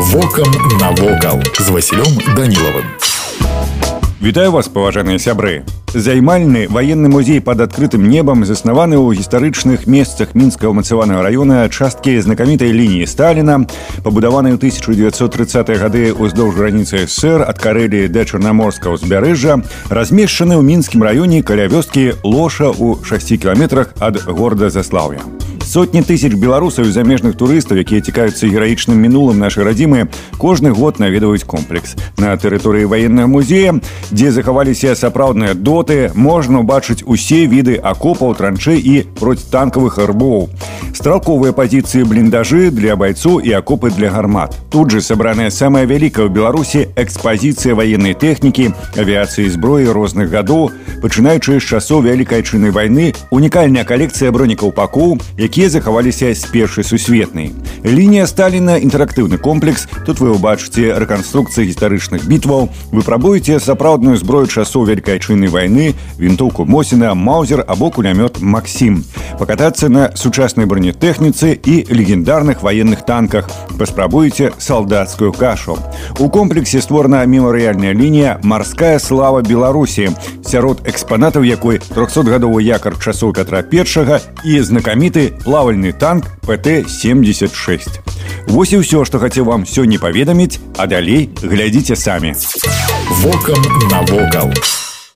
Вокам навокал з Васілём Данілавым. Вітаю вас паважаныя сябры займальны военны музей под адкрытым небам заснаваны ў гістарычных месцах мінска ўмацаванага раёна часткі знакамітай лініі сталіна пабудаваны ў 1930 гады ўздоўж граніцы ссср ад карэлі да чарнаморска ўзбярэжжа размешчаны ў мінскім раёне каля вёскі лоша ў 6 кіламетрах ад горада заслаўя сотні тысяч беларусаў і замежных турыстаў якія цікаюцца гераічным мінулым нашай радзімы кожны год наведваюць комплекс на тэрыторыі военного музея дзе захаваліся сапраўдныя доты можна ўбачыць усе віды акопаў транчэй і процьтанкавых арбоў стралковыя пазіцыі бліндажы для байцоў і акопы для гармат тут же сабраная самая вялікая ў беларусі экспазіцыя военной тэхнікі авіяцыі зброі розных гадоў пачынаючы з часоў вялікай чыны вайны унікальная калекцыя бронікаў пакоў які якія захаваліся з першай сусветнай. Лінія Сталіна інтэрактыўны комплекс. Тут вы ўбачыце рэканструкцыі гістарычных бітваў, вы прабуеце сапраўдную зброю часоў вялікайчыннай вайны, вінтоўку Мосіна, маузер або кулямёт Максім. Пакатацца на сучаснай бронетэхніцы і легендарных ваенных танках. Паспрабуеце салдацкую кашу. У комплексе створана мемарыяльная лінія марская слава Беларусі. Сярод экспанатаў якой 300гадовы якар часоў Пятра першага і знакаміты плавальны танк ПТ-76. Вось і ўсё, што хацеў вам сёння паведаміць, а далей глядзіце самі. Вокам навокал.